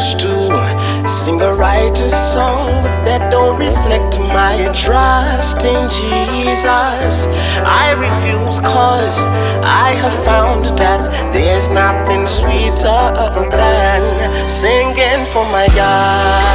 Used to sing or write a song that don't reflect my trust in Jesus. I refuse cause I have found that there's nothing sweeter than singing for my God.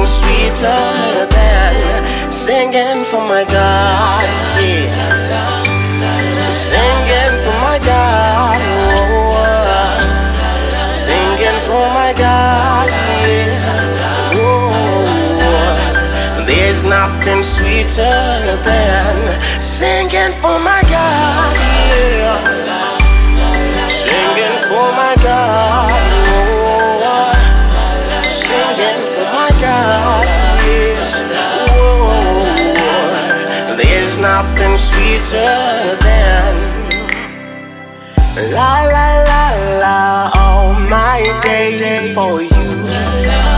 Nothing sweeter than singing for my God. Yeah. Singing for my God. Oh, singing for my God. Yeah. Oh, there's nothing sweeter than singing for my God. Nothing sweeter than. La la la la, all my days for you.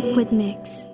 Liquid Mix.